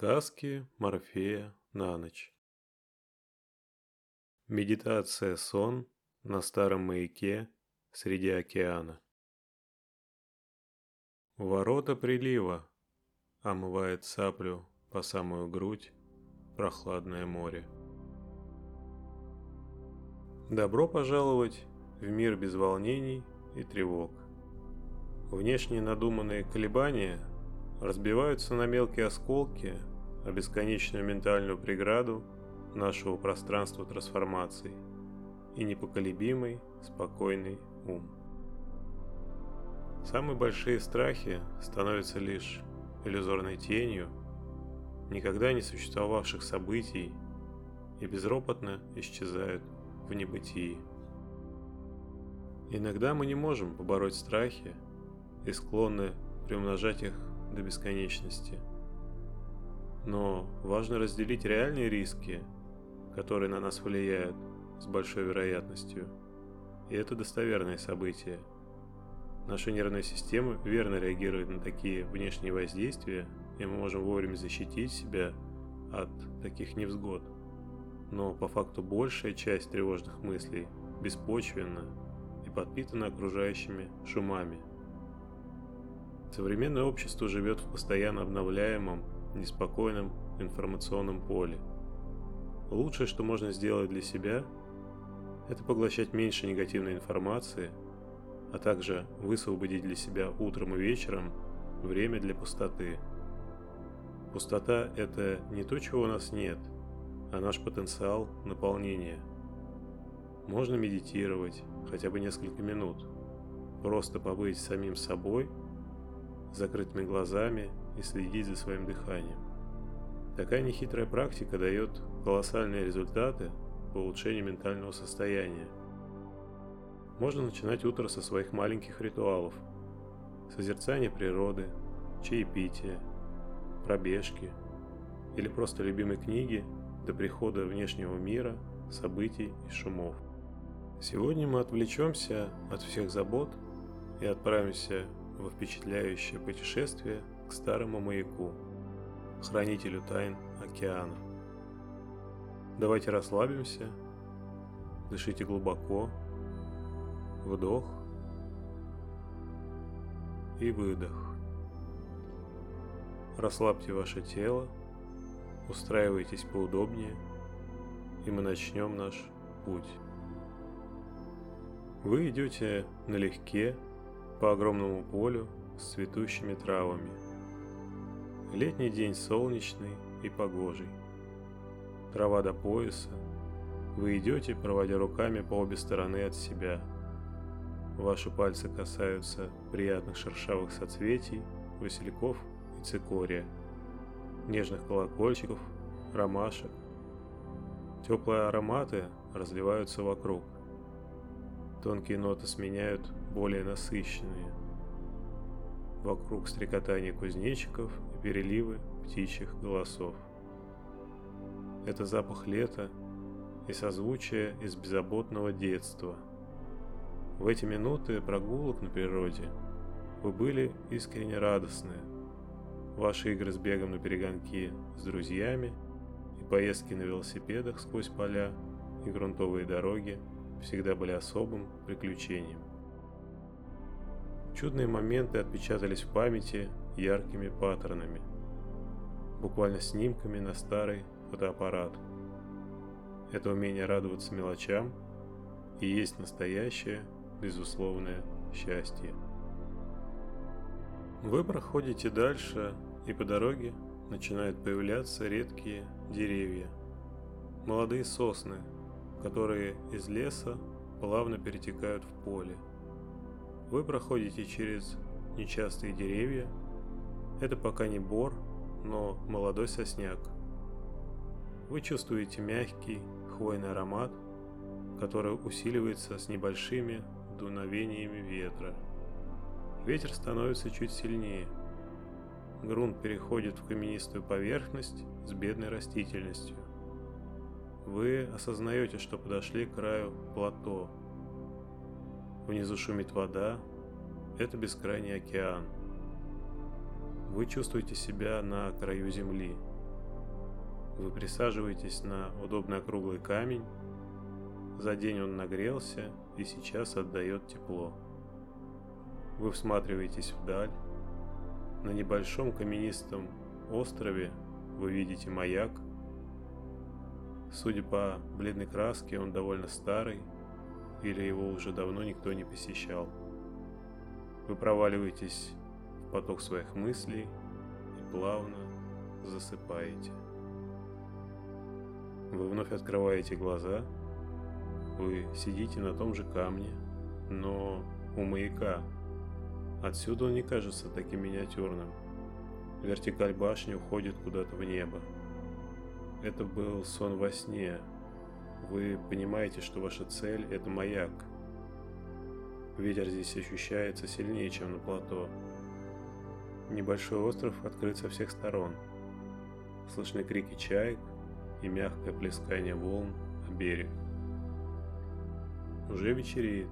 Сказки Морфея на ночь. Медитация сон на старом маяке среди океана. Ворота прилива омывает саплю по самую грудь прохладное море. Добро пожаловать в мир без волнений и тревог. Внешние надуманные колебания разбиваются на мелкие осколки о бесконечную ментальную преграду нашего пространства трансформаций и непоколебимый, спокойный ум. Самые большие страхи становятся лишь иллюзорной тенью никогда не существовавших событий и безропотно исчезают в небытии. Иногда мы не можем побороть страхи и склонны приумножать их до бесконечности. Но важно разделить реальные риски, которые на нас влияют с большой вероятностью. И это достоверные события. Наша нервная система верно реагирует на такие внешние воздействия, и мы можем вовремя защитить себя от таких невзгод. Но по факту большая часть тревожных мыслей беспочвенна и подпитана окружающими шумами – Современное общество живет в постоянно обновляемом, неспокойном информационном поле. Лучшее, что можно сделать для себя, это поглощать меньше негативной информации, а также высвободить для себя утром и вечером время для пустоты. Пустота – это не то, чего у нас нет, а наш потенциал наполнения. Можно медитировать хотя бы несколько минут, просто побыть самим собой – закрытыми глазами и следить за своим дыханием. Такая нехитрая практика дает колоссальные результаты по улучшению ментального состояния. Можно начинать утро со своих маленьких ритуалов. Созерцание природы, чаепития, пробежки или просто любимой книги до прихода внешнего мира, событий и шумов. Сегодня мы отвлечемся от всех забот и отправимся во впечатляющее путешествие к старому маяку, хранителю тайн океана. Давайте расслабимся, дышите глубоко, вдох и выдох. Расслабьте ваше тело, устраивайтесь поудобнее, и мы начнем наш путь. Вы идете налегке, по огромному полю с цветущими травами. Летний день солнечный и погожий. Трава до пояса. Вы идете, проводя руками по обе стороны от себя. Ваши пальцы касаются приятных шершавых соцветий, васильков и цикория, нежных колокольчиков, ромашек. Теплые ароматы разливаются вокруг – Тонкие ноты сменяют более насыщенные. Вокруг стрекотание кузнечиков переливы птичьих голосов. Это запах лета и созвучие из беззаботного детства. В эти минуты прогулок на природе вы были искренне радостны. Ваши игры с бегом на перегонки с друзьями и поездки на велосипедах сквозь поля и грунтовые дороги – всегда были особым приключением. Чудные моменты отпечатались в памяти яркими паттернами, буквально снимками на старый фотоаппарат. Это умение радоваться мелочам и есть настоящее, безусловное счастье. Вы проходите дальше, и по дороге начинают появляться редкие деревья. Молодые сосны – которые из леса плавно перетекают в поле. Вы проходите через нечастые деревья. Это пока не бор, но молодой сосняк. Вы чувствуете мягкий хвойный аромат, который усиливается с небольшими дуновениями ветра. Ветер становится чуть сильнее. Грунт переходит в каменистую поверхность с бедной растительностью. Вы осознаете, что подошли к краю плато. Внизу шумит вода. Это бескрайний океан. Вы чувствуете себя на краю земли. Вы присаживаетесь на удобный округлый камень. За день он нагрелся и сейчас отдает тепло. Вы всматриваетесь вдаль. На небольшом каменистом острове вы видите маяк. Судя по бледной краске, он довольно старый, или его уже давно никто не посещал. Вы проваливаетесь поток своих мыслей и плавно засыпаете. Вы вновь открываете глаза, вы сидите на том же камне, но у маяка. Отсюда он не кажется таким миниатюрным. Вертикаль башни уходит куда-то в небо. Это был сон во сне. Вы понимаете, что ваша цель – это маяк. Ветер здесь ощущается сильнее, чем на плато. Небольшой остров открыт со всех сторон. Слышны крики чаек и мягкое плескание волн о берег. Уже вечереет.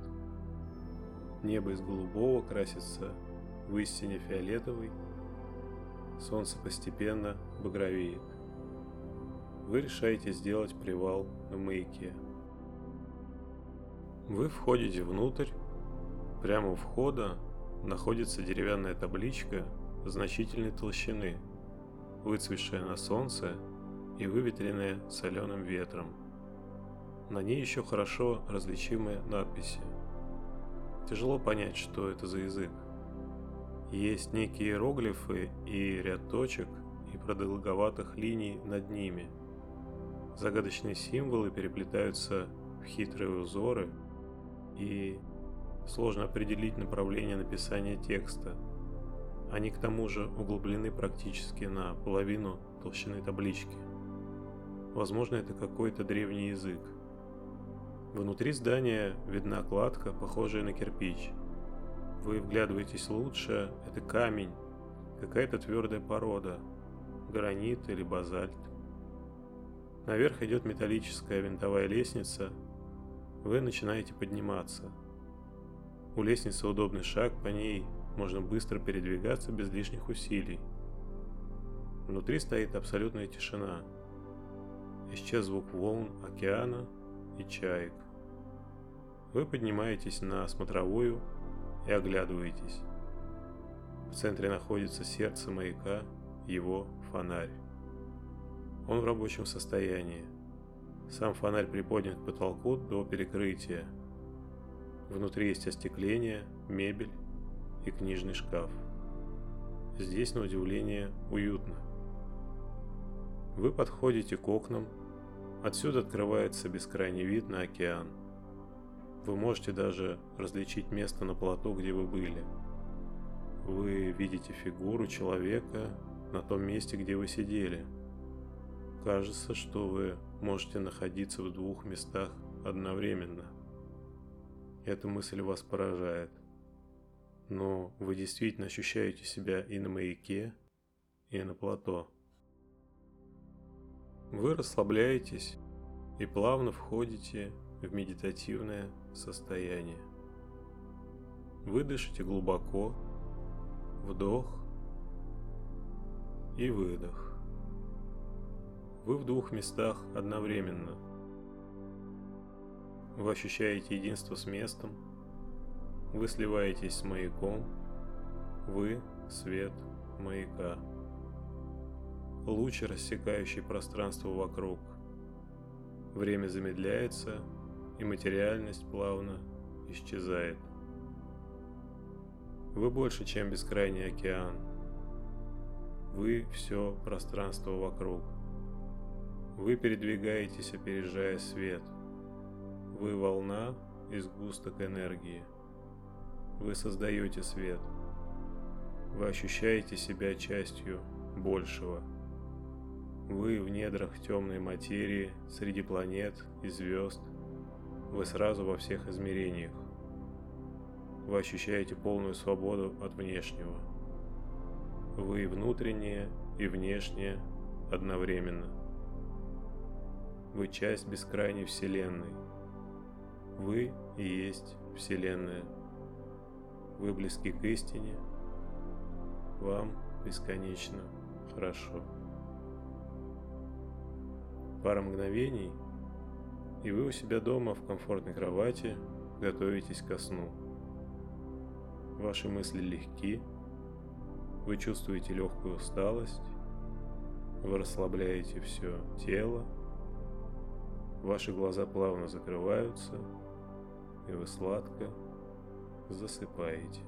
Небо из голубого красится в истине фиолетовый – Солнце постепенно багровеет. Вы решаете сделать привал на маяке. Вы входите внутрь. Прямо у входа находится деревянная табличка значительной толщины, выцветшая на солнце и выветренная соленым ветром. На ней еще хорошо различимые надписи. Тяжело понять, что это за язык. Есть некие иероглифы и ряд точек и продолговатых линий над ними. Загадочные символы переплетаются в хитрые узоры, и сложно определить направление написания текста. Они к тому же углублены практически на половину толщины таблички. Возможно, это какой-то древний язык. Внутри здания видна кладка, похожая на кирпич – вы вглядываетесь лучше, это камень, какая-то твердая порода, гранит или базальт. Наверх идет металлическая винтовая лестница, вы начинаете подниматься. У лестницы удобный шаг, по ней можно быстро передвигаться без лишних усилий. Внутри стоит абсолютная тишина. Исчез звук волн океана и чаек. Вы поднимаетесь на смотровую и оглядываетесь. В центре находится сердце маяка, его фонарь. Он в рабочем состоянии. Сам фонарь приподнят к потолку до перекрытия. Внутри есть остекление, мебель и книжный шкаф. Здесь, на удивление, уютно. Вы подходите к окнам. Отсюда открывается бескрайний вид на океан. Вы можете даже различить место на плоту, где вы были. Вы видите фигуру человека на том месте, где вы сидели. Кажется, что вы можете находиться в двух местах одновременно. Эта мысль вас поражает. Но вы действительно ощущаете себя и на маяке, и на плато. Вы расслабляетесь и плавно входите в медитативное состояние. Выдышите глубоко, вдох и выдох. Вы в двух местах одновременно. Вы ощущаете единство с местом, вы сливаетесь с маяком, вы – свет маяка. Луч, рассекающий пространство вокруг. Время замедляется – и материальность плавно исчезает. Вы больше, чем бескрайний океан. Вы все пространство вокруг. Вы передвигаетесь, опережая свет. Вы волна из густок энергии. Вы создаете свет. Вы ощущаете себя частью большего. Вы в недрах темной материи среди планет и звезд – вы сразу во всех измерениях. Вы ощущаете полную свободу от внешнего. Вы внутреннее и внешнее одновременно. Вы часть бескрайней Вселенной. Вы и есть Вселенная. Вы близки к истине. Вам бесконечно хорошо. Пара мгновений, и вы у себя дома в комфортной кровати готовитесь ко сну. Ваши мысли легки, вы чувствуете легкую усталость, вы расслабляете все тело, ваши глаза плавно закрываются, и вы сладко засыпаете.